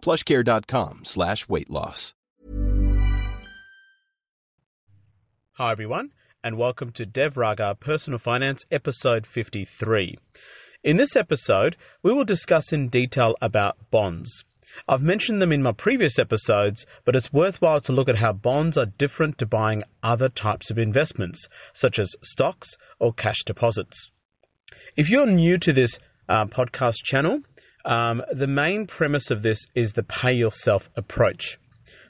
plushcare.com slash weight loss. Hi, everyone, and welcome to Dev Raga Personal Finance, episode 53. In this episode, we will discuss in detail about bonds. I've mentioned them in my previous episodes, but it's worthwhile to look at how bonds are different to buying other types of investments, such as stocks or cash deposits. If you're new to this uh, podcast channel, um, the main premise of this is the pay yourself approach.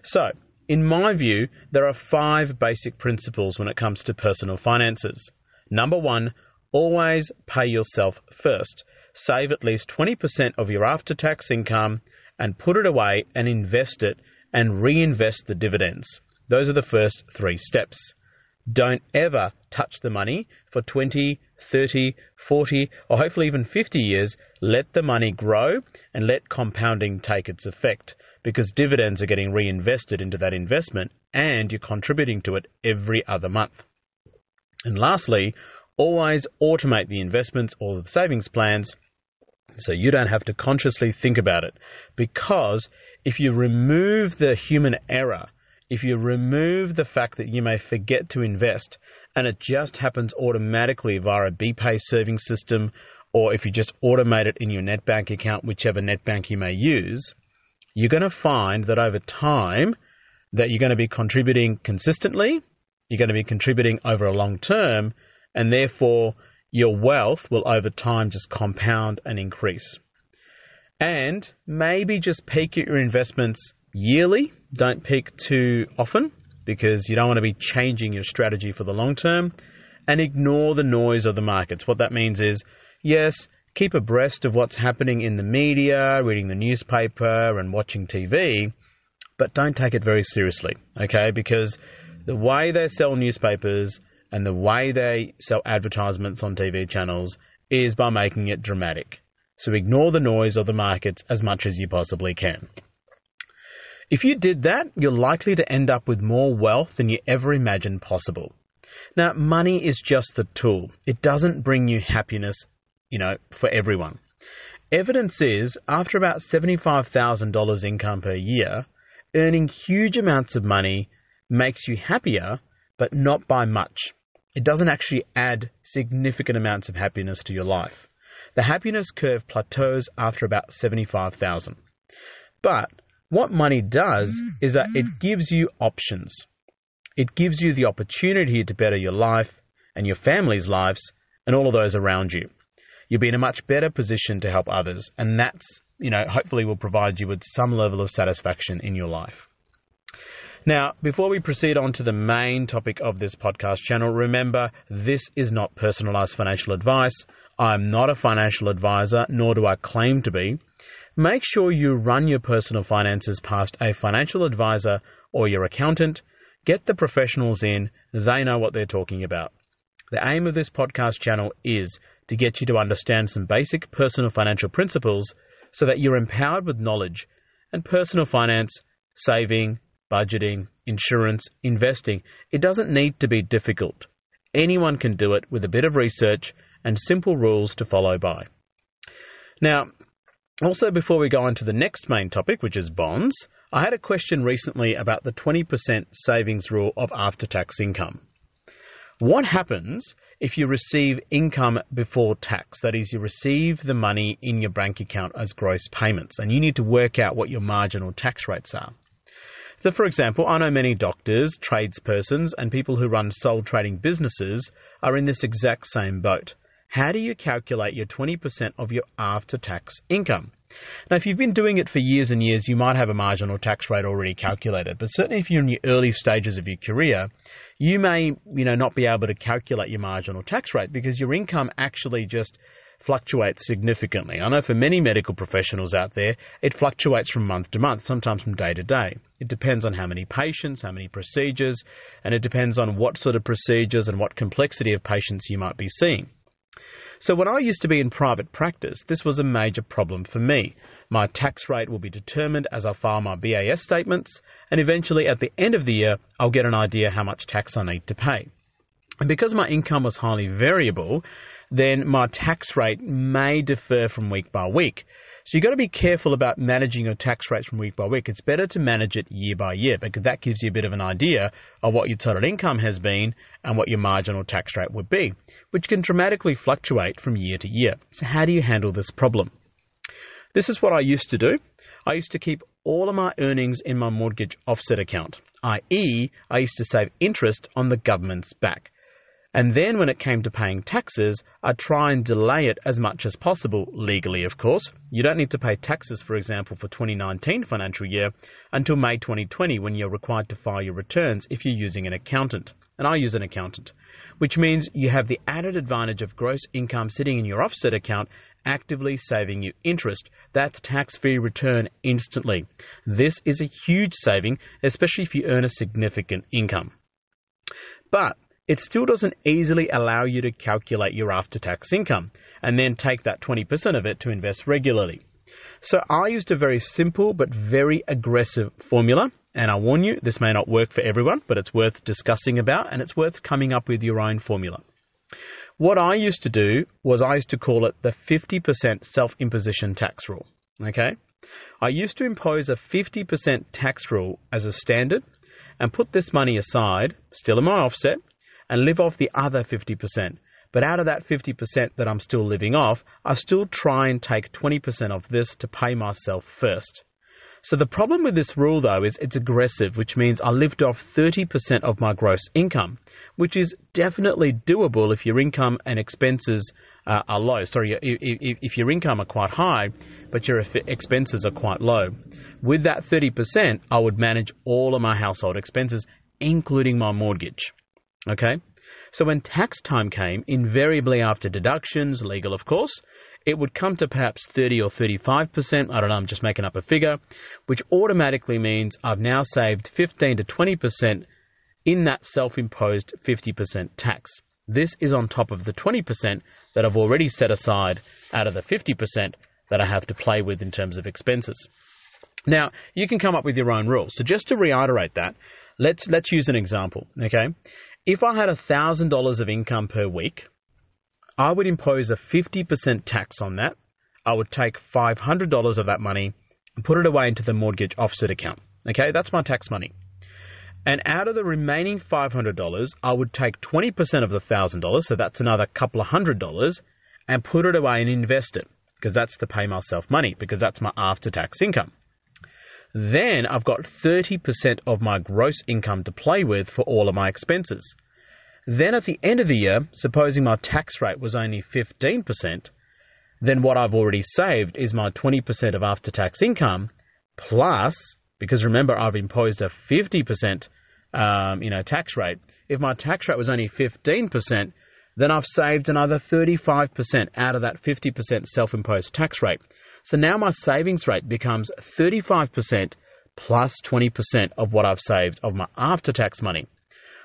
So, in my view, there are five basic principles when it comes to personal finances. Number one, always pay yourself first. Save at least 20% of your after tax income and put it away and invest it and reinvest the dividends. Those are the first three steps. Don't ever touch the money for 20, 30, 40, or hopefully even 50 years. Let the money grow and let compounding take its effect because dividends are getting reinvested into that investment and you're contributing to it every other month. And lastly, always automate the investments or the savings plans so you don't have to consciously think about it. Because if you remove the human error, if you remove the fact that you may forget to invest and it just happens automatically via a BPay serving system, or if you just automate it in your net bank account, whichever net bank you may use, you're going to find that over time that you're going to be contributing consistently, you're going to be contributing over a long term, and therefore your wealth will over time just compound and increase. And maybe just peak your investments yearly. Don't peak too often because you don't want to be changing your strategy for the long term. And ignore the noise of the markets. What that means is, yes, keep abreast of what's happening in the media, reading the newspaper, and watching TV, but don't take it very seriously, okay? Because the way they sell newspapers and the way they sell advertisements on TV channels is by making it dramatic. So ignore the noise of the markets as much as you possibly can. If you did that, you're likely to end up with more wealth than you ever imagined possible. Now, money is just the tool. It doesn't bring you happiness you know, for everyone. Evidence is after about $75,000 income per year, earning huge amounts of money makes you happier, but not by much. It doesn't actually add significant amounts of happiness to your life. The happiness curve plateaus after about 75,000. But what money does mm-hmm. is that it mm-hmm. gives you options. It gives you the opportunity to better your life and your family's lives and all of those around you you'll be in a much better position to help others. And that's, you know, hopefully will provide you with some level of satisfaction in your life. Now, before we proceed on to the main topic of this podcast channel, remember this is not personalized financial advice. I'm not a financial advisor, nor do I claim to be. Make sure you run your personal finances past a financial advisor or your accountant. Get the professionals in, they know what they're talking about. The aim of this podcast channel is to get you to understand some basic personal financial principles so that you're empowered with knowledge and personal finance, saving, budgeting, insurance, investing. It doesn't need to be difficult. Anyone can do it with a bit of research and simple rules to follow by. Now, also before we go on to the next main topic, which is bonds, I had a question recently about the 20% savings rule of after tax income. What happens if you receive income before tax? That is, you receive the money in your bank account as gross payments, and you need to work out what your marginal tax rates are. So, for example, I know many doctors, tradespersons, and people who run sole trading businesses are in this exact same boat. How do you calculate your 20% of your after tax income? Now, if you've been doing it for years and years, you might have a marginal tax rate already calculated. But certainly, if you're in your early stages of your career, you may, you know, not be able to calculate your marginal tax rate because your income actually just fluctuates significantly. I know for many medical professionals out there, it fluctuates from month to month, sometimes from day to day. It depends on how many patients, how many procedures, and it depends on what sort of procedures and what complexity of patients you might be seeing. So, when I used to be in private practice, this was a major problem for me. My tax rate will be determined as I file my BAS statements, and eventually at the end of the year, I'll get an idea how much tax I need to pay. And because my income was highly variable, then my tax rate may differ from week by week. So you've got to be careful about managing your tax rates from week by week. It's better to manage it year by year because that gives you a bit of an idea of what your total income has been and what your marginal tax rate would be, which can dramatically fluctuate from year to year. So, how do you handle this problem? This is what I used to do. I used to keep all of my earnings in my mortgage offset account, i.e., I used to save interest on the government's back. And then when it came to paying taxes, I'd try and delay it as much as possible, legally, of course. You don't need to pay taxes, for example, for 2019 financial year until May 2020 when you're required to file your returns if you're using an accountant. And I use an accountant, which means you have the added advantage of gross income sitting in your offset account actively saving you interest. That's tax free return instantly. This is a huge saving, especially if you earn a significant income. But it still doesn't easily allow you to calculate your after tax income and then take that 20% of it to invest regularly. So I used a very simple but very aggressive formula. And I warn you, this may not work for everyone, but it's worth discussing about and it's worth coming up with your own formula. What I used to do was I used to call it the 50% self imposition tax rule. Okay? I used to impose a 50% tax rule as a standard and put this money aside, still in my offset, and live off the other 50%. But out of that 50% that I'm still living off, I still try and take 20% of this to pay myself first. So the problem with this rule though is it's aggressive, which means I lived off 30% of my gross income, which is definitely doable if your income and expenses uh, are low. Sorry, if, if your income are quite high, but your expenses are quite low. With that 30%, I would manage all of my household expenses, including my mortgage. Okay? So when tax time came, invariably after deductions, legal of course, it would come to perhaps 30 or 35%. I don't know, I'm just making up a figure, which automatically means I've now saved 15 to 20% in that self imposed 50% tax. This is on top of the 20% that I've already set aside out of the 50% that I have to play with in terms of expenses. Now, you can come up with your own rules. So just to reiterate that, let's let's use an example, okay? If I had $1,000 of income per week, I would impose a 50% tax on that. I would take $500 of that money and put it away into the mortgage offset account. Okay, that's my tax money. And out of the remaining $500, I would take 20% of the $1,000, so that's another couple of hundred dollars, and put it away and invest it, because that's to pay myself money, because that's my after tax income. Then I've got 30% of my gross income to play with for all of my expenses. Then at the end of the year, supposing my tax rate was only 15%, then what I've already saved is my 20% of after tax income plus, because remember I've imposed a 50% um, you know, tax rate. If my tax rate was only 15%, then I've saved another 35% out of that 50% self imposed tax rate. So now my savings rate becomes 35% plus 20% of what I've saved of my after tax money.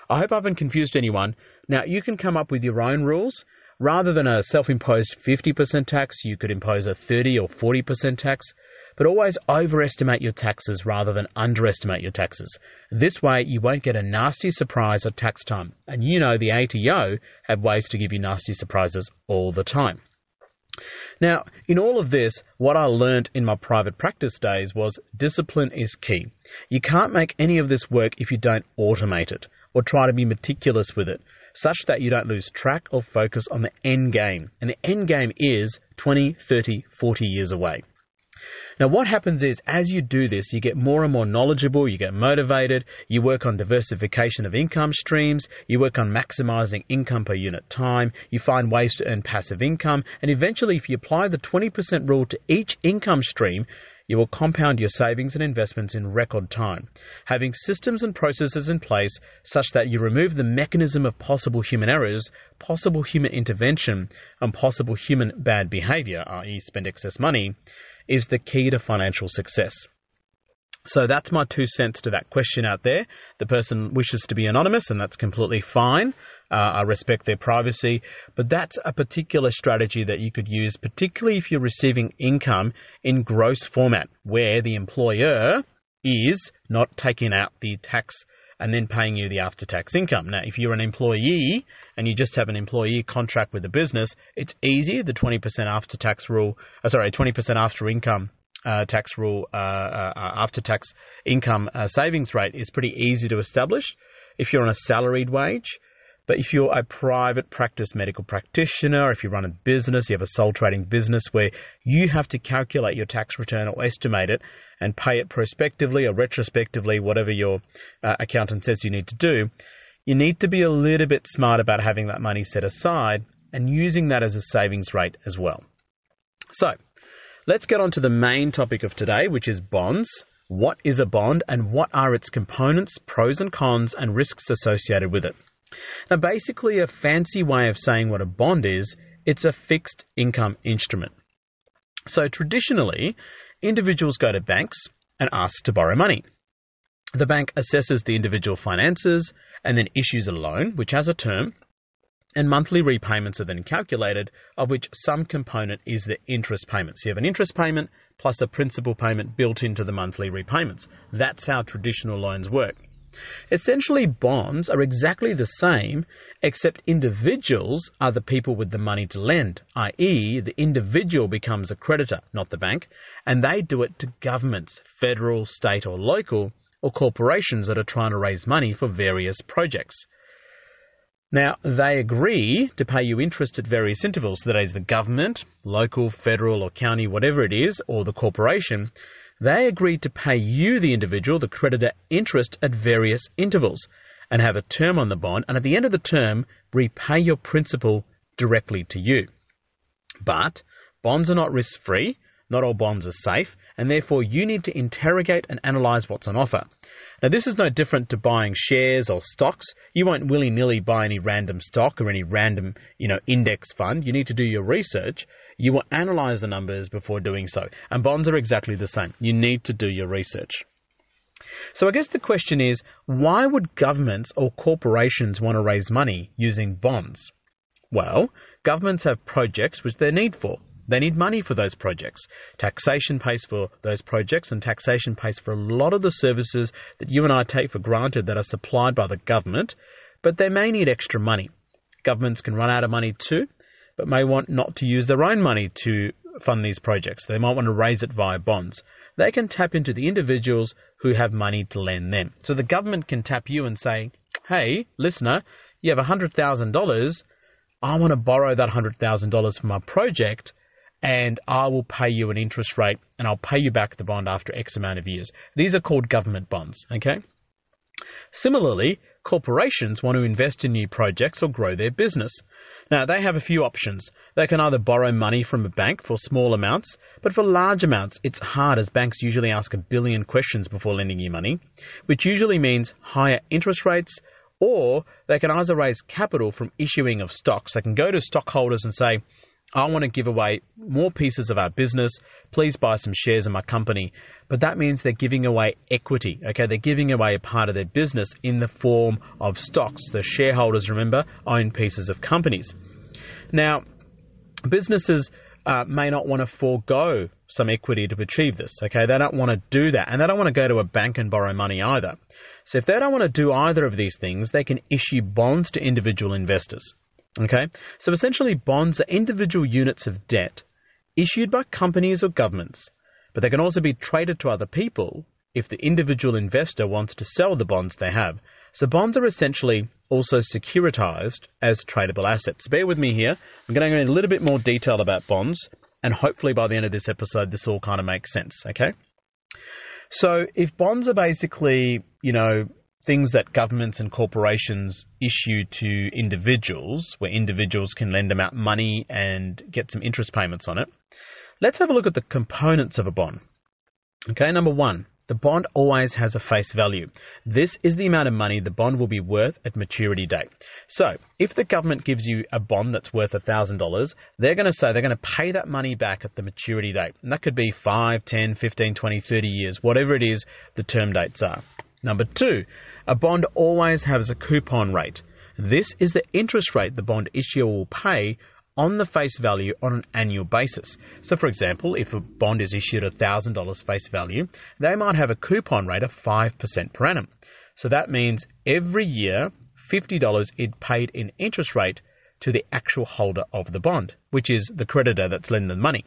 I hope I haven't confused anyone. Now, you can come up with your own rules. Rather than a self imposed 50% tax, you could impose a 30 or 40% tax. But always overestimate your taxes rather than underestimate your taxes. This way, you won't get a nasty surprise at tax time. And you know the ATO have ways to give you nasty surprises all the time. Now, in all of this, what I learned in my private practice days was discipline is key. You can't make any of this work if you don't automate it or try to be meticulous with it, such that you don't lose track or focus on the end game. And the end game is 20, 30, 40 years away. Now, what happens is as you do this, you get more and more knowledgeable, you get motivated, you work on diversification of income streams, you work on maximizing income per unit time, you find ways to earn passive income, and eventually, if you apply the 20% rule to each income stream, you will compound your savings and investments in record time. Having systems and processes in place such that you remove the mechanism of possible human errors, possible human intervention, and possible human bad behavior, i.e., spend excess money, is the key to financial success. So that's my two cents to that question out there. The person wishes to be anonymous, and that's completely fine. Uh, I respect their privacy, but that's a particular strategy that you could use, particularly if you're receiving income in gross format, where the employer is not taking out the tax and then paying you the after tax income. Now, if you're an employee and you just have an employee contract with a business, it's easier. The 20% after tax rule, uh, sorry, 20% after income uh, tax rule, uh, uh, uh after tax income uh, savings rate is pretty easy to establish if you're on a salaried wage. But if you're a private practice medical practitioner, if you run a business, you have a sole trading business where you have to calculate your tax return or estimate it and pay it prospectively or retrospectively, whatever your uh, accountant says you need to do, you need to be a little bit smart about having that money set aside and using that as a savings rate as well. So, let's get on to the main topic of today, which is bonds. What is a bond and what are its components, pros and cons, and risks associated with it? Now, basically, a fancy way of saying what a bond is, it's a fixed income instrument. So, traditionally, individuals go to banks and ask to borrow money. The bank assesses the individual finances and then issues a loan, which has a term, and monthly repayments are then calculated, of which some component is the interest payment. So you have an interest payment plus a principal payment built into the monthly repayments. That's how traditional loans work. Essentially, bonds are exactly the same, except individuals are the people with the money to lend, i.e., the individual becomes a creditor, not the bank, and they do it to governments, federal, state, or local, or corporations that are trying to raise money for various projects. Now, they agree to pay you interest at various intervals. That is, the government, local, federal, or county, whatever it is, or the corporation, they agreed to pay you, the individual, the creditor, interest at various intervals and have a term on the bond, and at the end of the term, repay your principal directly to you. But bonds are not risk free, not all bonds are safe, and therefore you need to interrogate and analyze what's on offer. Now, this is no different to buying shares or stocks. You won't willy nilly buy any random stock or any random, you know, index fund. You need to do your research. You will analyze the numbers before doing so. And bonds are exactly the same. You need to do your research. So I guess the question is why would governments or corporations want to raise money using bonds? Well, governments have projects which they need for. They need money for those projects. Taxation pays for those projects, and taxation pays for a lot of the services that you and I take for granted that are supplied by the government, but they may need extra money. Governments can run out of money too, but may want not to use their own money to fund these projects. They might want to raise it via bonds. They can tap into the individuals who have money to lend them. So the government can tap you and say, hey, listener, you have $100,000. I want to borrow that $100,000 for my project and I will pay you an interest rate and I'll pay you back the bond after X amount of years. These are called government bonds, okay? Similarly, corporations want to invest in new projects or grow their business. Now, they have a few options. They can either borrow money from a bank for small amounts, but for large amounts, it's hard as banks usually ask a billion questions before lending you money, which usually means higher interest rates, or they can either raise capital from issuing of stocks. They can go to stockholders and say, I want to give away more pieces of our business. Please buy some shares in my company. But that means they're giving away equity. Okay, they're giving away a part of their business in the form of stocks. The shareholders, remember, own pieces of companies. Now, businesses uh, may not want to forego some equity to achieve this. Okay, they don't want to do that, and they don't want to go to a bank and borrow money either. So if they don't want to do either of these things, they can issue bonds to individual investors. Okay? So essentially, bonds are individual units of debt issued by companies or governments, but they can also be traded to other people if the individual investor wants to sell the bonds they have. So bonds are essentially also securitized as tradable assets. Bear with me here. I'm going to go into a little bit more detail about bonds, and hopefully by the end of this episode, this all kind of makes sense, okay? So if bonds are basically, you know, things that governments and corporations issue to individuals, where individuals can lend them out money and get some interest payments on it. Let's have a look at the components of a bond. Okay, number one, the bond always has a face value. This is the amount of money the bond will be worth at maturity date. So, if the government gives you a bond that's worth $1,000, they're going to say they're going to pay that money back at the maturity date. And that could be 5, 10, 15, 20, 30 years, whatever it is the term dates are. Number two, a bond always has a coupon rate. This is the interest rate the bond issuer will pay on the face value on an annual basis. So, for example, if a bond is issued at $1,000 face value, they might have a coupon rate of 5% per annum. So that means every year, $50 is paid in interest rate to the actual holder of the bond, which is the creditor that's lending the money.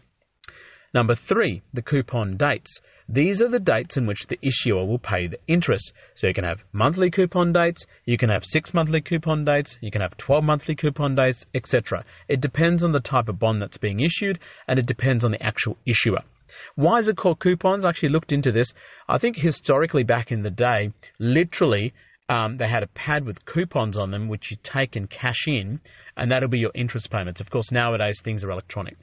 Number three, the coupon dates. These are the dates in which the issuer will pay the interest. So you can have monthly coupon dates, you can have six monthly coupon dates, you can have 12 monthly coupon dates, etc. It depends on the type of bond that's being issued and it depends on the actual issuer. Why is it called coupons? I actually looked into this. I think historically back in the day, literally um, they had a pad with coupons on them, which you take and cash in, and that'll be your interest payments. Of course, nowadays things are electronic.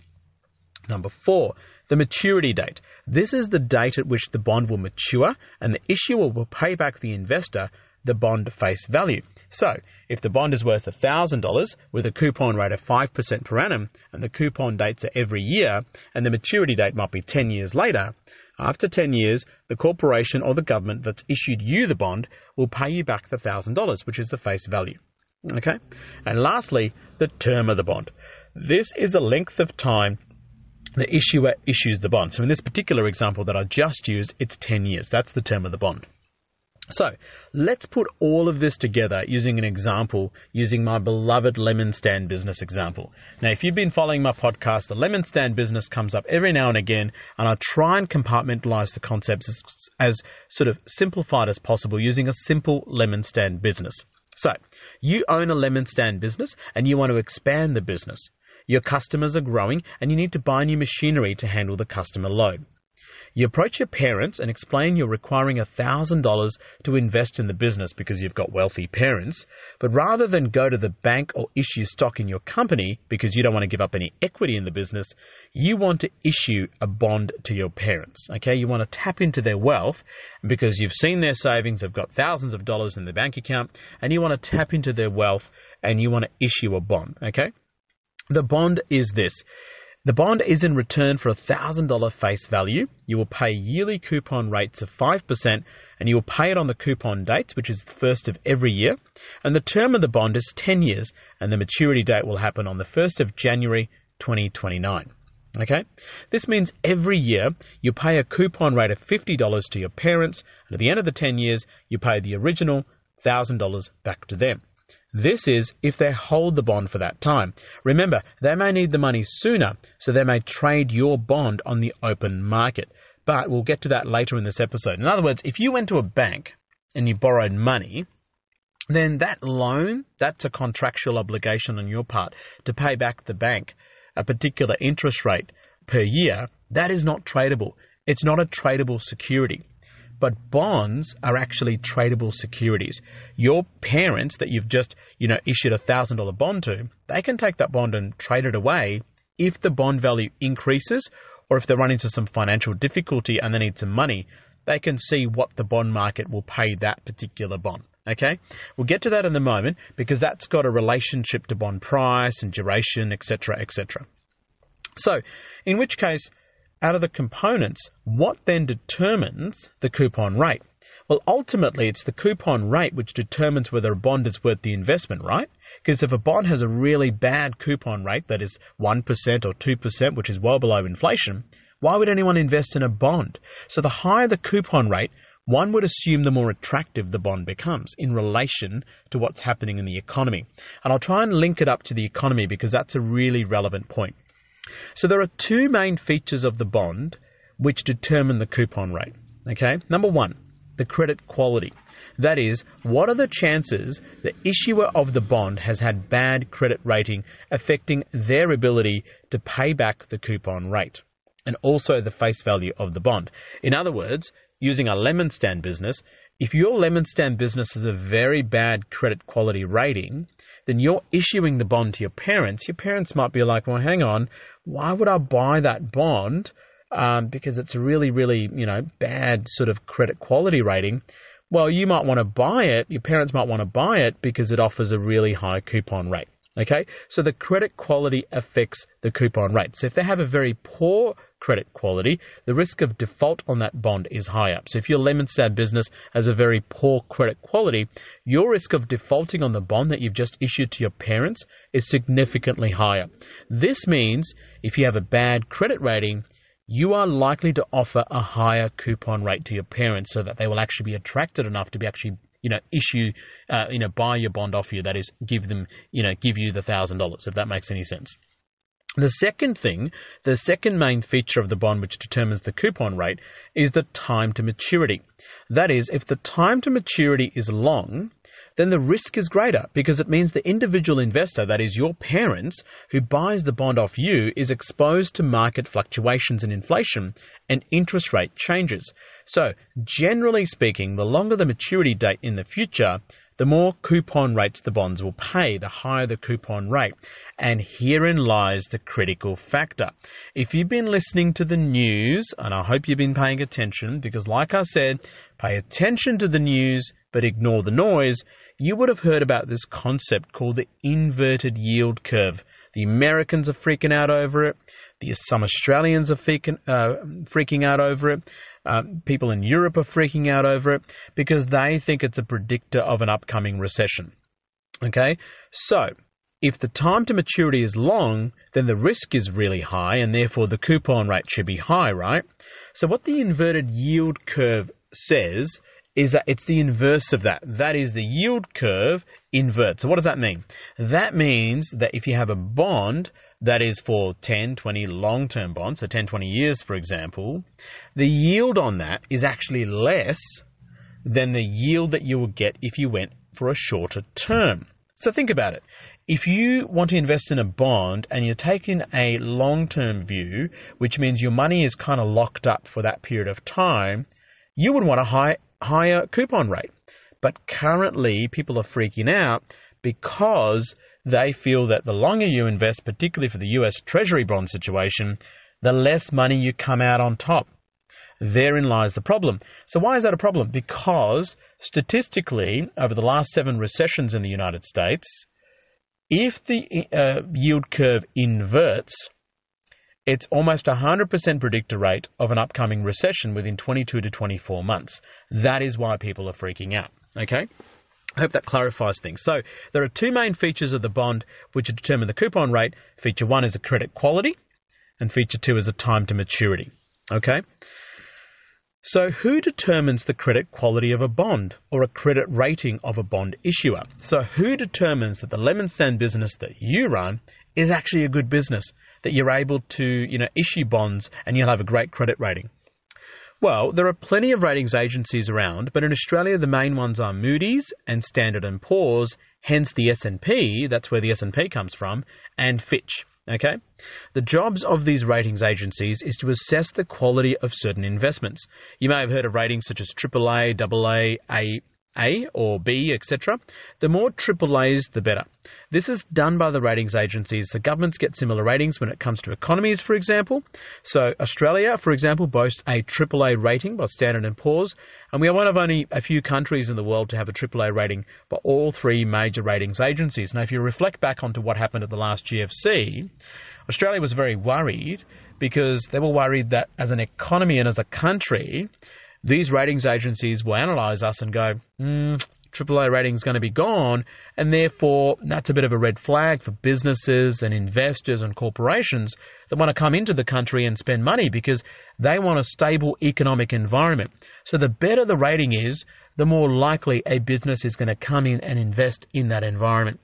Number four, the maturity date. This is the date at which the bond will mature and the issuer will pay back the investor the bond face value. So, if the bond is worth $1,000 with a coupon rate of 5% per annum and the coupon dates are every year and the maturity date might be 10 years later, after 10 years, the corporation or the government that's issued you the bond will pay you back the $1,000, which is the face value. Okay? And lastly, the term of the bond. This is the length of time the issuer issues the bond. So in this particular example that I just used, it's 10 years. That's the term of the bond. So let's put all of this together using an example, using my beloved lemon stand business example. Now, if you've been following my podcast, the lemon stand business comes up every now and again, and I try and compartmentalize the concepts as, as sort of simplified as possible using a simple lemon stand business. So, you own a lemon stand business and you want to expand the business. Your customers are growing and you need to buy new machinery to handle the customer load. You approach your parents and explain you're requiring $1,000 to invest in the business because you've got wealthy parents, but rather than go to the bank or issue stock in your company because you don't want to give up any equity in the business, you want to issue a bond to your parents. Okay, you want to tap into their wealth because you've seen their savings have got thousands of dollars in the bank account and you want to tap into their wealth and you want to issue a bond. Okay? The bond is this. The bond is in return for a $1,000 face value. You will pay yearly coupon rates of 5% and you will pay it on the coupon dates, which is the first of every year. And the term of the bond is 10 years and the maturity date will happen on the 1st of January 2029. Okay? This means every year you pay a coupon rate of $50 to your parents, and at the end of the 10 years, you pay the original $1,000 back to them. This is if they hold the bond for that time. Remember, they may need the money sooner, so they may trade your bond on the open market. But we'll get to that later in this episode. In other words, if you went to a bank and you borrowed money, then that loan, that's a contractual obligation on your part to pay back the bank a particular interest rate per year. That is not tradable. It's not a tradable security but bonds are actually tradable securities. Your parents that you've just, you know, issued a thousand dollar bond to, they can take that bond and trade it away if the bond value increases or if they run into some financial difficulty and they need some money, they can see what the bond market will pay that particular bond. Okay, we'll get to that in a moment because that's got a relationship to bond price and duration, etc., etc. So, in which case, out of the components, what then determines the coupon rate? Well, ultimately, it's the coupon rate which determines whether a bond is worth the investment, right? Because if a bond has a really bad coupon rate, that is 1% or 2%, which is well below inflation, why would anyone invest in a bond? So the higher the coupon rate, one would assume the more attractive the bond becomes in relation to what's happening in the economy. And I'll try and link it up to the economy because that's a really relevant point. So there are two main features of the bond which determine the coupon rate. Okay, number one, the credit quality. That is, what are the chances the issuer of the bond has had bad credit rating affecting their ability to pay back the coupon rate? And also the face value of the bond. In other words, using a lemon stand business, if your lemon stand business has a very bad credit quality rating, then you're issuing the bond to your parents. Your parents might be like, well, hang on, why would I buy that bond um, because it's a really, really, you know, bad sort of credit quality rating, well, you might want to buy it, your parents might want to buy it because it offers a really high coupon rate. Okay, so the credit quality affects the coupon rate. So if they have a very poor credit quality, the risk of default on that bond is higher. So if your lemon Lemonstein business has a very poor credit quality, your risk of defaulting on the bond that you've just issued to your parents is significantly higher. This means if you have a bad credit rating, you are likely to offer a higher coupon rate to your parents so that they will actually be attracted enough to be actually you know, issue, uh, you know, buy your bond off you. That is, give them, you know, give you the thousand dollars. If that makes any sense. The second thing, the second main feature of the bond which determines the coupon rate is the time to maturity. That is, if the time to maturity is long, then the risk is greater because it means the individual investor, that is your parents, who buys the bond off you, is exposed to market fluctuations in inflation and interest rate changes. So, generally speaking, the longer the maturity date in the future, the more coupon rates the bonds will pay, the higher the coupon rate. And herein lies the critical factor. If you've been listening to the news, and I hope you've been paying attention, because like I said, pay attention to the news but ignore the noise, you would have heard about this concept called the inverted yield curve. The Americans are freaking out over it. The, some Australians are freaking, uh, freaking out over it. Uh, people in Europe are freaking out over it because they think it's a predictor of an upcoming recession. Okay, so if the time to maturity is long, then the risk is really high and therefore the coupon rate should be high, right? So, what the inverted yield curve says is that it's the inverse of that. That is the yield curve inverts. So, what does that mean? That means that if you have a bond that is for 10, 20 long term bonds, so 10, 20 years, for example, the yield on that is actually less than the yield that you would get if you went for a shorter term. So think about it. If you want to invest in a bond and you're taking a long term view, which means your money is kind of locked up for that period of time, you would want a high, higher coupon rate. But currently, people are freaking out because they feel that the longer you invest, particularly for the US Treasury bond situation, the less money you come out on top. Therein lies the problem. So, why is that a problem? Because statistically, over the last seven recessions in the United States, if the uh, yield curve inverts, it's almost a 100% predictor rate of an upcoming recession within 22 to 24 months. That is why people are freaking out. Okay? I hope that clarifies things. So, there are two main features of the bond which determine the coupon rate. Feature one is a credit quality, and feature two is a time to maturity. Okay? So, who determines the credit quality of a bond or a credit rating of a bond issuer? So, who determines that the lemon stand business that you run is actually a good business, that you're able to, you know, issue bonds and you'll have a great credit rating? Well, there are plenty of ratings agencies around, but in Australia the main ones are Moody's and Standard & Poor's, hence the S&P, that's where the S&P comes from, and Fitch. Okay? The jobs of these ratings agencies is to assess the quality of certain investments. You may have heard of ratings such as AAA, AA, A, a or B, etc. The more AAAs, the better. This is done by the ratings agencies. The governments get similar ratings when it comes to economies, for example. So Australia, for example, boasts a AAA rating by Standard & Poor's, and we are one of only a few countries in the world to have a AAA rating by all three major ratings agencies. Now, if you reflect back onto what happened at the last GFC, Australia was very worried because they were worried that as an economy and as a country, these ratings agencies will analyze us and go, hmm, AAA rating is going to be gone, and therefore that's a bit of a red flag for businesses and investors and corporations that want to come into the country and spend money because they want a stable economic environment. So the better the rating is, the more likely a business is going to come in and invest in that environment.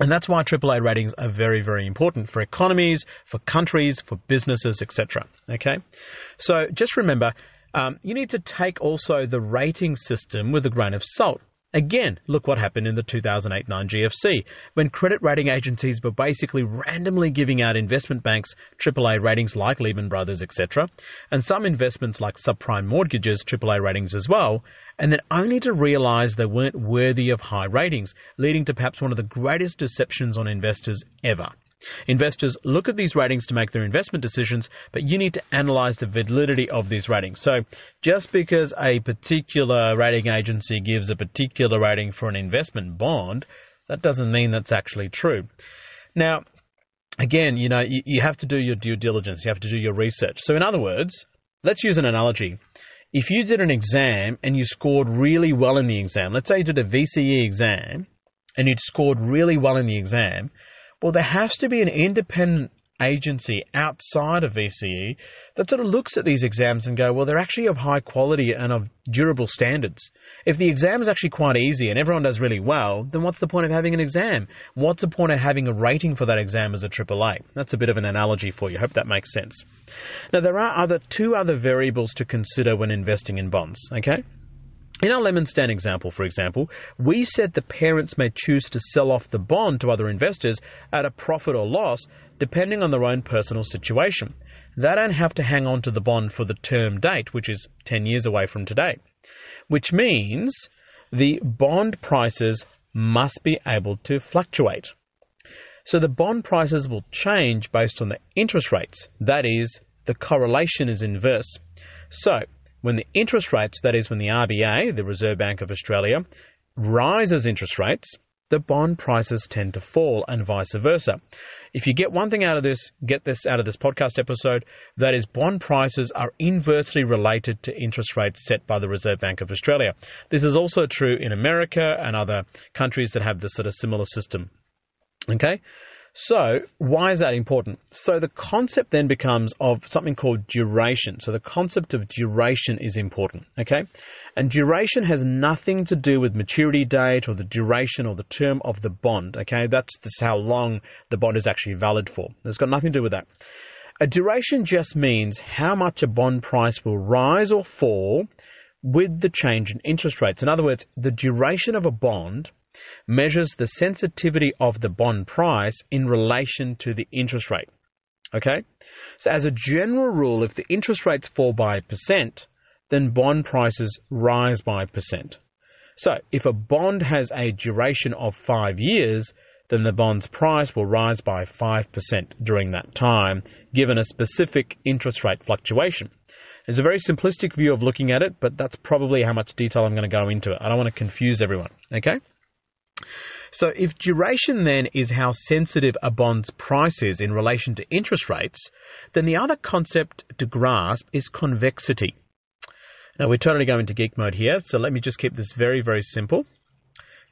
And that's why AAA ratings are very, very important for economies, for countries, for businesses, etc. Okay? So just remember, um, you need to take also the rating system with a grain of salt. Again, look what happened in the 2008 9 GFC, when credit rating agencies were basically randomly giving out investment banks AAA ratings like Lehman Brothers, etc., and some investments like subprime mortgages, AAA ratings as well, and then only to realize they weren't worthy of high ratings, leading to perhaps one of the greatest deceptions on investors ever. Investors look at these ratings to make their investment decisions, but you need to analyze the validity of these ratings. So, just because a particular rating agency gives a particular rating for an investment bond, that doesn't mean that's actually true. Now, again, you know, you, you have to do your due diligence, you have to do your research. So, in other words, let's use an analogy. If you did an exam and you scored really well in the exam, let's say you did a VCE exam and you'd scored really well in the exam, well, there has to be an independent agency outside of VCE that sort of looks at these exams and go, well, they're actually of high quality and of durable standards. If the exam is actually quite easy and everyone does really well, then what's the point of having an exam? What's the point of having a rating for that exam as a AAA? That's a bit of an analogy for you. Hope that makes sense. Now, there are other two other variables to consider when investing in bonds, okay? In our lemon stand example, for example, we said the parents may choose to sell off the bond to other investors at a profit or loss depending on their own personal situation. They don't have to hang on to the bond for the term date, which is 10 years away from today, which means the bond prices must be able to fluctuate. So the bond prices will change based on the interest rates. That is, the correlation is inverse. So when the interest rates, that is, when the RBA, the Reserve Bank of Australia, rises interest rates, the bond prices tend to fall and vice versa. If you get one thing out of this, get this out of this podcast episode, that is bond prices are inversely related to interest rates set by the Reserve Bank of Australia. This is also true in America and other countries that have this sort of similar system. Okay? So, why is that important? So, the concept then becomes of something called duration. So, the concept of duration is important, okay? And duration has nothing to do with maturity date or the duration or the term of the bond, okay? That's just how long the bond is actually valid for. It's got nothing to do with that. A duration just means how much a bond price will rise or fall with the change in interest rates. In other words, the duration of a bond measures the sensitivity of the bond price in relation to the interest rate. Okay? So, as a general rule, if the interest rates fall by percent, then bond prices rise by percent. So, if a bond has a duration of five years, then the bond's price will rise by 5% during that time, given a specific interest rate fluctuation. It's a very simplistic view of looking at it, but that's probably how much detail I'm going to go into it. I don't want to confuse everyone, okay? So, if duration then is how sensitive a bond's price is in relation to interest rates, then the other concept to grasp is convexity. Now, we're totally going into geek mode here, so let me just keep this very, very simple.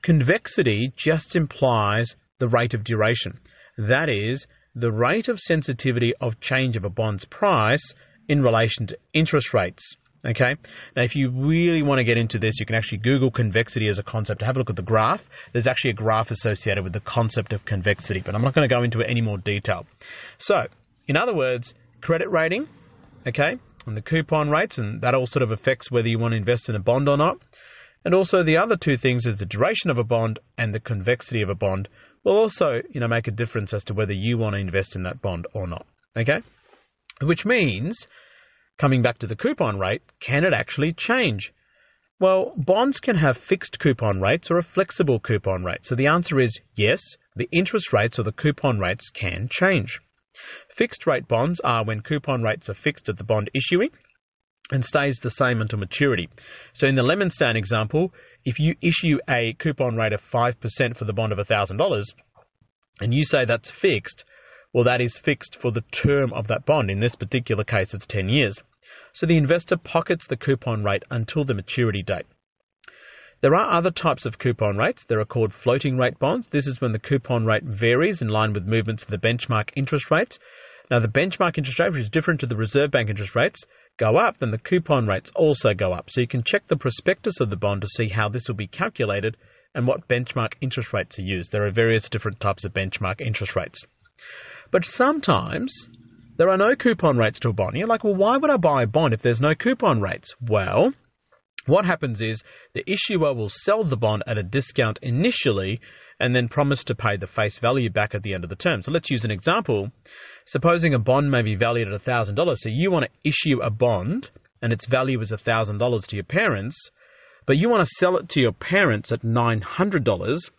Convexity just implies the rate of duration. That is, the rate of sensitivity of change of a bond's price in relation to interest rates. Okay. Now, if you really want to get into this, you can actually Google convexity as a concept. Have a look at the graph. There's actually a graph associated with the concept of convexity, but I'm not going to go into it any more detail. So, in other words, credit rating, okay, and the coupon rates, and that all sort of affects whether you want to invest in a bond or not. And also the other two things is the duration of a bond and the convexity of a bond will also, you know, make a difference as to whether you want to invest in that bond or not. Okay? Which means Coming back to the coupon rate, can it actually change? Well, bonds can have fixed coupon rates or a flexible coupon rate. So the answer is yes, the interest rates or the coupon rates can change. Fixed rate bonds are when coupon rates are fixed at the bond issuing and stays the same until maturity. So in the lemon stand example, if you issue a coupon rate of 5% for the bond of $1,000 and you say that's fixed, well, that is fixed for the term of that bond. In this particular case, it's 10 years. So the investor pockets the coupon rate until the maturity date. There are other types of coupon rates. There are called floating rate bonds. This is when the coupon rate varies in line with movements of the benchmark interest rates. Now, the benchmark interest rate, which is different to the Reserve Bank interest rates, go up, then the coupon rates also go up. So you can check the prospectus of the bond to see how this will be calculated and what benchmark interest rates are used. There are various different types of benchmark interest rates. But sometimes there are no coupon rates to a bond. You're like, well, why would I buy a bond if there's no coupon rates? Well, what happens is the issuer will sell the bond at a discount initially and then promise to pay the face value back at the end of the term. So let's use an example. Supposing a bond may be valued at $1,000, so you want to issue a bond and its value is $1,000 to your parents, but you want to sell it to your parents at $900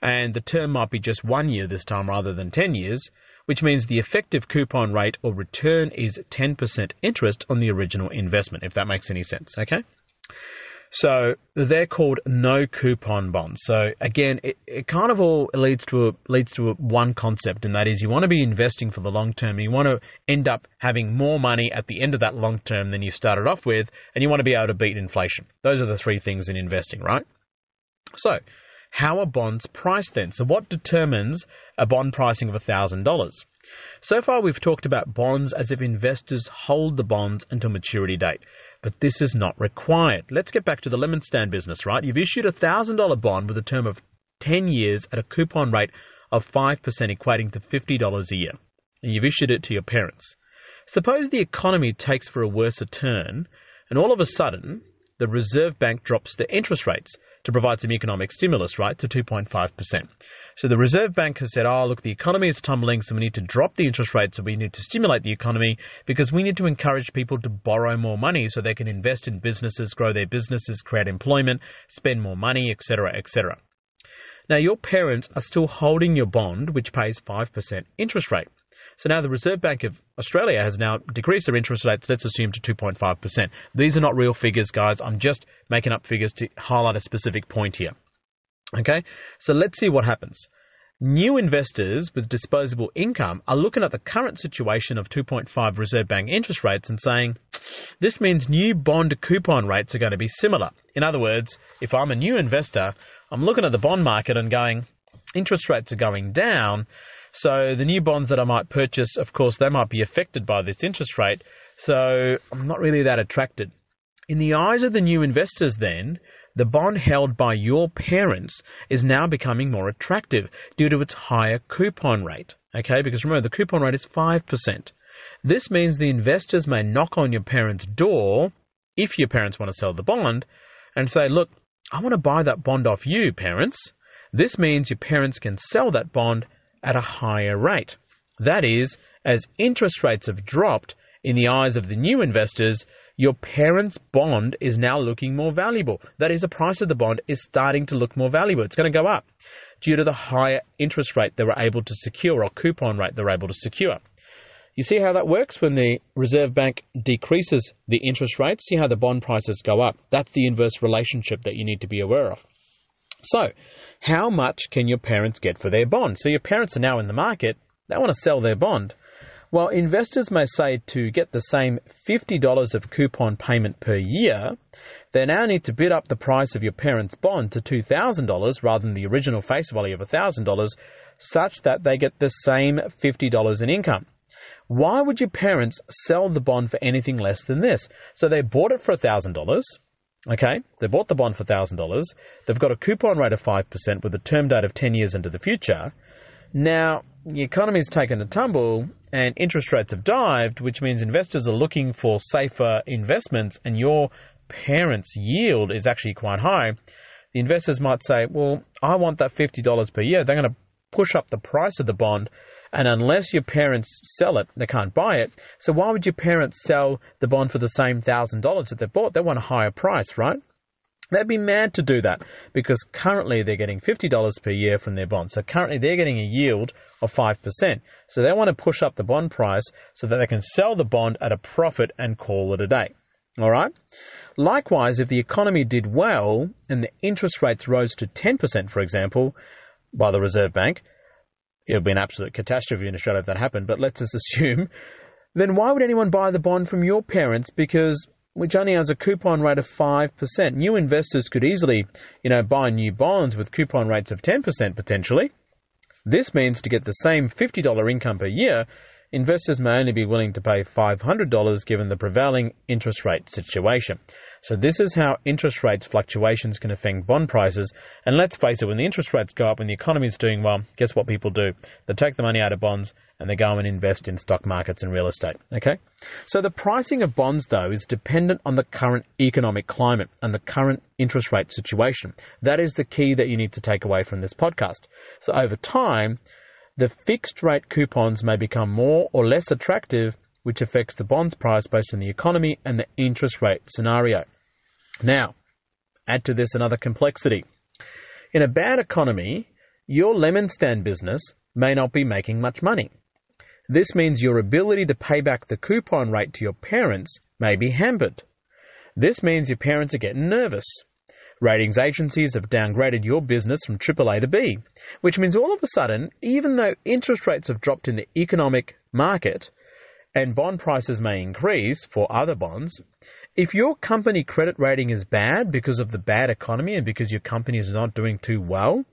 and the term might be just one year this time rather than 10 years, which means the effective coupon rate or return is 10% interest on the original investment, if that makes any sense, okay? So they're called no coupon bonds. So again, it, it kind of all leads to a, leads to a, one concept, and that is you want to be investing for the long term. You want to end up having more money at the end of that long term than you started off with, and you want to be able to beat inflation. Those are the three things in investing, right? So, how are bonds priced then? So, what determines a bond pricing of $1,000? So far, we've talked about bonds as if investors hold the bonds until maturity date but this is not required. Let's get back to the lemon stand business, right? You've issued a $1,000 bond with a term of 10 years at a coupon rate of 5%, equating to $50 a year, and you've issued it to your parents. Suppose the economy takes for a worse turn, and all of a sudden, the Reserve Bank drops the interest rates to provide some economic stimulus, right, to 2.5%. So the Reserve Bank has said, oh, look, the economy is tumbling, so we need to drop the interest rate, so we need to stimulate the economy because we need to encourage people to borrow more money so they can invest in businesses, grow their businesses, create employment, spend more money, etc., etc. Now, your parents are still holding your bond, which pays 5% interest rate. So now the Reserve Bank of Australia has now decreased their interest rates, let's assume to 2.5%. These are not real figures, guys. I'm just making up figures to highlight a specific point here. Okay, so let's see what happens. New investors with disposable income are looking at the current situation of 2.5 Reserve Bank interest rates and saying, this means new bond coupon rates are going to be similar. In other words, if I'm a new investor, I'm looking at the bond market and going, interest rates are going down. So the new bonds that I might purchase, of course, they might be affected by this interest rate. So I'm not really that attracted. In the eyes of the new investors, then, the bond held by your parents is now becoming more attractive due to its higher coupon rate. Okay, because remember the coupon rate is 5%. This means the investors may knock on your parents' door if your parents want to sell the bond and say, Look, I want to buy that bond off you, parents. This means your parents can sell that bond at a higher rate. That is, as interest rates have dropped in the eyes of the new investors, your parents' bond is now looking more valuable. That is, the price of the bond is starting to look more valuable. It's going to go up due to the higher interest rate they were able to secure or coupon rate they were able to secure. You see how that works when the Reserve Bank decreases the interest rate? See how the bond prices go up? That's the inverse relationship that you need to be aware of. So, how much can your parents get for their bond? So, your parents are now in the market, they want to sell their bond. Well, investors may say to get the same $50 of coupon payment per year, they now need to bid up the price of your parents' bond to $2,000 rather than the original face value of $1,000, such that they get the same $50 in income. Why would your parents sell the bond for anything less than this? So they bought it for $1,000. Okay, they bought the bond for $1,000. They've got a coupon rate of 5% with a term date of 10 years into the future. Now, the economy's taken a tumble and interest rates have dived, which means investors are looking for safer investments and your parents' yield is actually quite high. The investors might say, Well, I want that $50 per year. They're going to push up the price of the bond. And unless your parents sell it, they can't buy it. So why would your parents sell the bond for the same $1,000 that they bought? They want a higher price, right? They'd be mad to do that because currently they're getting $50 per year from their bond. So currently they're getting a yield of 5%. So they want to push up the bond price so that they can sell the bond at a profit and call it a day. All right? Likewise, if the economy did well and the interest rates rose to 10%, for example, by the Reserve Bank, it would be an absolute catastrophe in Australia if that happened, but let's just assume, then why would anyone buy the bond from your parents? Because which only has a coupon rate of 5%. New investors could easily, you know, buy new bonds with coupon rates of 10% potentially. This means to get the same $50 income per year, investors may only be willing to pay $500 given the prevailing interest rate situation. So this is how interest rates fluctuations can affect bond prices. And let's face it, when the interest rates go up, when the economy is doing well, guess what people do? They take the money out of bonds and they go and invest in stock markets and real estate. Okay? So the pricing of bonds, though, is dependent on the current economic climate and the current interest rate situation. That is the key that you need to take away from this podcast. So over time, the fixed rate coupons may become more or less attractive which affects the bond's price based on the economy and the interest rate scenario. Now, add to this another complexity. In a bad economy, your lemon stand business may not be making much money. This means your ability to pay back the coupon rate to your parents may be hampered. This means your parents are getting nervous. Ratings agencies have downgraded your business from AAA to B, which means all of a sudden, even though interest rates have dropped in the economic market and bond prices may increase for other bonds, if your company credit rating is bad because of the bad economy and because your company is not doing too well,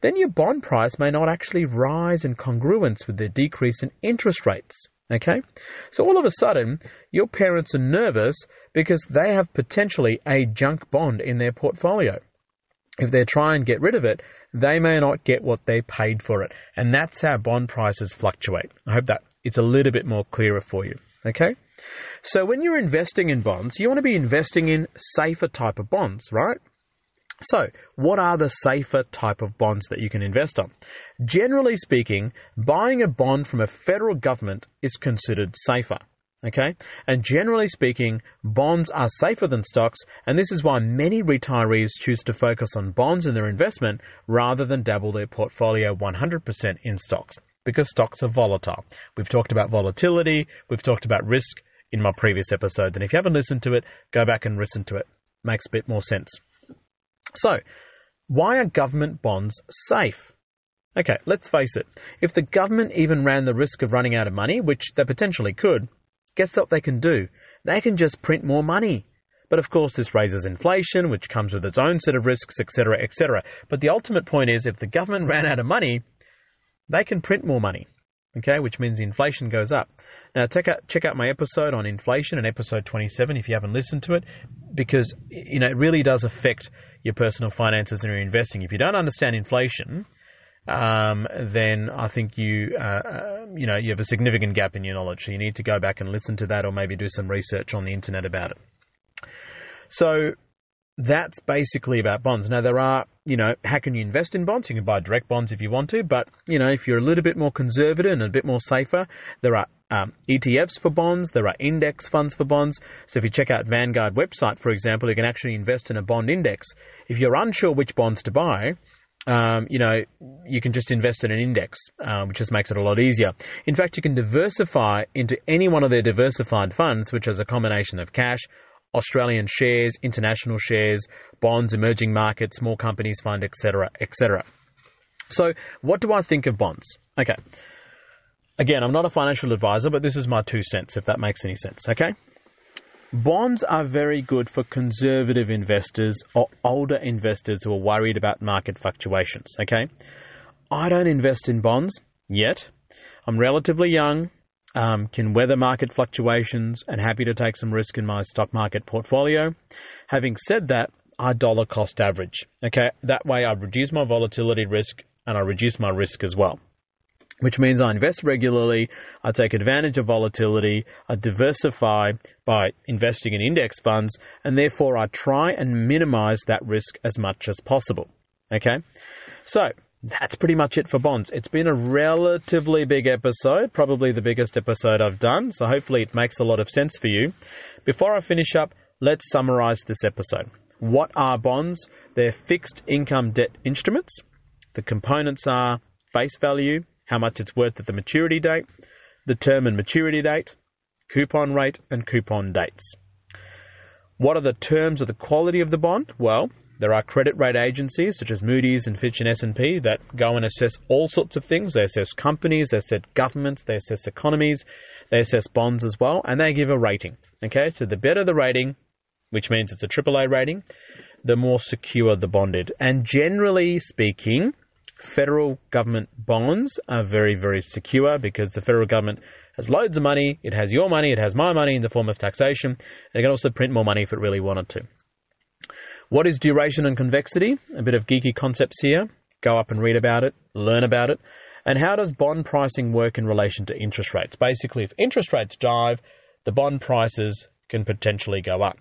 then your bond price may not actually rise in congruence with the decrease in interest rates. Okay? So all of a sudden, your parents are nervous because they have potentially a junk bond in their portfolio. If they try and get rid of it, they may not get what they paid for it. And that's how bond prices fluctuate. I hope that it's a little bit more clearer for you. Okay? So when you're investing in bonds, you want to be investing in safer type of bonds, right? So, what are the safer type of bonds that you can invest on? Generally speaking, buying a bond from a federal government is considered safer. Okay? And generally speaking, bonds are safer than stocks, and this is why many retirees choose to focus on bonds in their investment rather than dabble their portfolio 100% in stocks, because stocks are volatile. We've talked about volatility, we've talked about risk in my previous episodes, and if you haven't listened to it, go back and listen to it. Makes a bit more sense. So, why are government bonds safe? Okay, let's face it. If the government even ran the risk of running out of money, which they potentially could, guess what they can do? They can just print more money. But of course, this raises inflation, which comes with its own set of risks, etc., etc. But the ultimate point is if the government ran out of money, they can print more money, okay, which means inflation goes up. Now, check out, check out my episode on inflation and episode 27 if you haven't listened to it, because you know it really does affect your personal finances and your investing. If you don't understand inflation, um, then I think you uh, uh, you know you have a significant gap in your knowledge. So you need to go back and listen to that, or maybe do some research on the internet about it. So that's basically about bonds. Now there are, you know, how can you invest in bonds? You can buy direct bonds if you want to, but you know, if you're a little bit more conservative and a bit more safer, there are um, ETFs for bonds. There are index funds for bonds. So if you check out Vanguard website, for example, you can actually invest in a bond index. If you're unsure which bonds to buy, um, you know, you can just invest in an index, um, which just makes it a lot easier. In fact, you can diversify into any one of their diversified funds, which is a combination of cash, Australian shares, international shares, bonds, emerging markets, small companies fund, etc., etc. So, what do I think of bonds? Okay. Again, I'm not a financial advisor, but this is my two cents, if that makes any sense, okay? Bonds are very good for conservative investors or older investors who are worried about market fluctuations, okay? I don't invest in bonds yet. I'm relatively young, um, can weather market fluctuations, and happy to take some risk in my stock market portfolio. Having said that, I dollar cost average, okay? That way I reduce my volatility risk and I reduce my risk as well which means I invest regularly, I take advantage of volatility, I diversify by investing in index funds, and therefore I try and minimize that risk as much as possible. Okay? So, that's pretty much it for bonds. It's been a relatively big episode, probably the biggest episode I've done, so hopefully it makes a lot of sense for you. Before I finish up, let's summarize this episode. What are bonds? They're fixed income debt instruments. The components are face value, how much it's worth at the maturity date, the term and maturity date, coupon rate, and coupon dates. What are the terms of the quality of the bond? Well, there are credit rate agencies such as Moody's and Fitch and S&P that go and assess all sorts of things. They assess companies, they assess governments, they assess economies, they assess bonds as well, and they give a rating. Okay, so the better the rating, which means it's a AAA rating, the more secure the bonded. And generally speaking, federal government bonds are very, very secure because the federal government has loads of money. It has your money, it has my money in the form of taxation. It can also print more money if it really wanted to. What is duration and convexity? A bit of geeky concepts here. Go up and read about it, learn about it. And how does bond pricing work in relation to interest rates? Basically, if interest rates dive, the bond prices can potentially go up.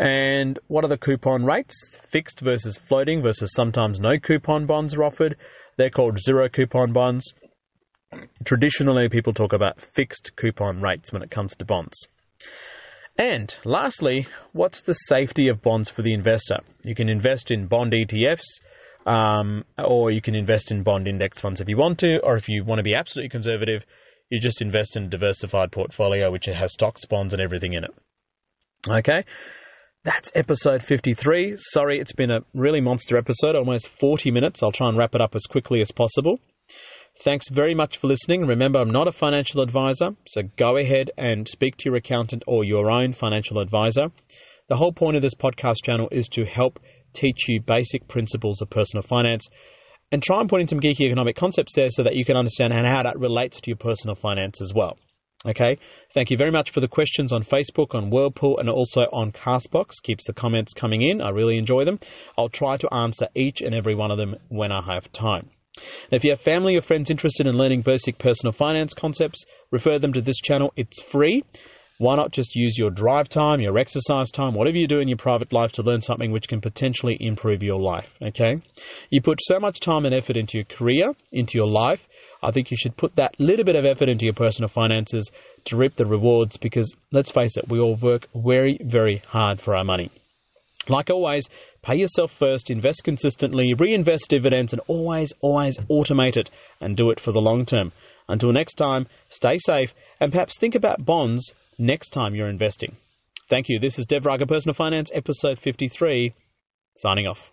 And what are the coupon rates? Fixed versus floating versus sometimes no coupon bonds are offered. They're called zero coupon bonds. Traditionally, people talk about fixed coupon rates when it comes to bonds. And lastly, what's the safety of bonds for the investor? You can invest in bond ETFs Um, or you can invest in bond index funds if you want to, or if you want to be absolutely conservative, you just invest in a diversified portfolio which has stocks, bonds, and everything in it. Okay, that's episode 53. Sorry, it's been a really monster episode, almost 40 minutes. I'll try and wrap it up as quickly as possible. Thanks very much for listening. Remember, I'm not a financial advisor, so go ahead and speak to your accountant or your own financial advisor. The whole point of this podcast channel is to help teach you basic principles of personal finance and try and put in some geeky economic concepts there so that you can understand how that relates to your personal finance as well. Okay, thank you very much for the questions on Facebook, on Whirlpool, and also on Castbox. Keeps the comments coming in. I really enjoy them. I'll try to answer each and every one of them when I have time. Now, if you have family or friends interested in learning basic personal finance concepts, refer them to this channel. It's free. Why not just use your drive time, your exercise time, whatever you do in your private life to learn something which can potentially improve your life? Okay? You put so much time and effort into your career, into your life. I think you should put that little bit of effort into your personal finances to reap the rewards because let's face it, we all work very, very hard for our money. Like always, pay yourself first, invest consistently, reinvest dividends, and always, always automate it and do it for the long term. Until next time, stay safe and perhaps think about bonds next time you're investing. Thank you. This is Dev Raga Personal Finance, episode 53, signing off.